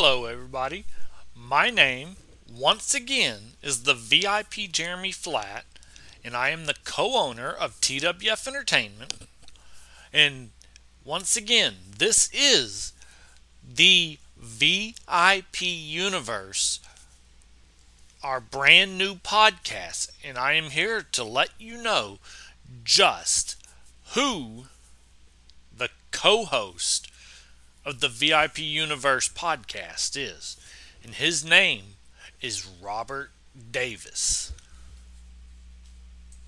Hello, everybody. My name, once again, is the VIP Jeremy Flat, and I am the co owner of TWF Entertainment. And once again, this is the VIP Universe, our brand new podcast, and I am here to let you know just who the co host of the VIP Universe podcast is. And his name is Robert Davis.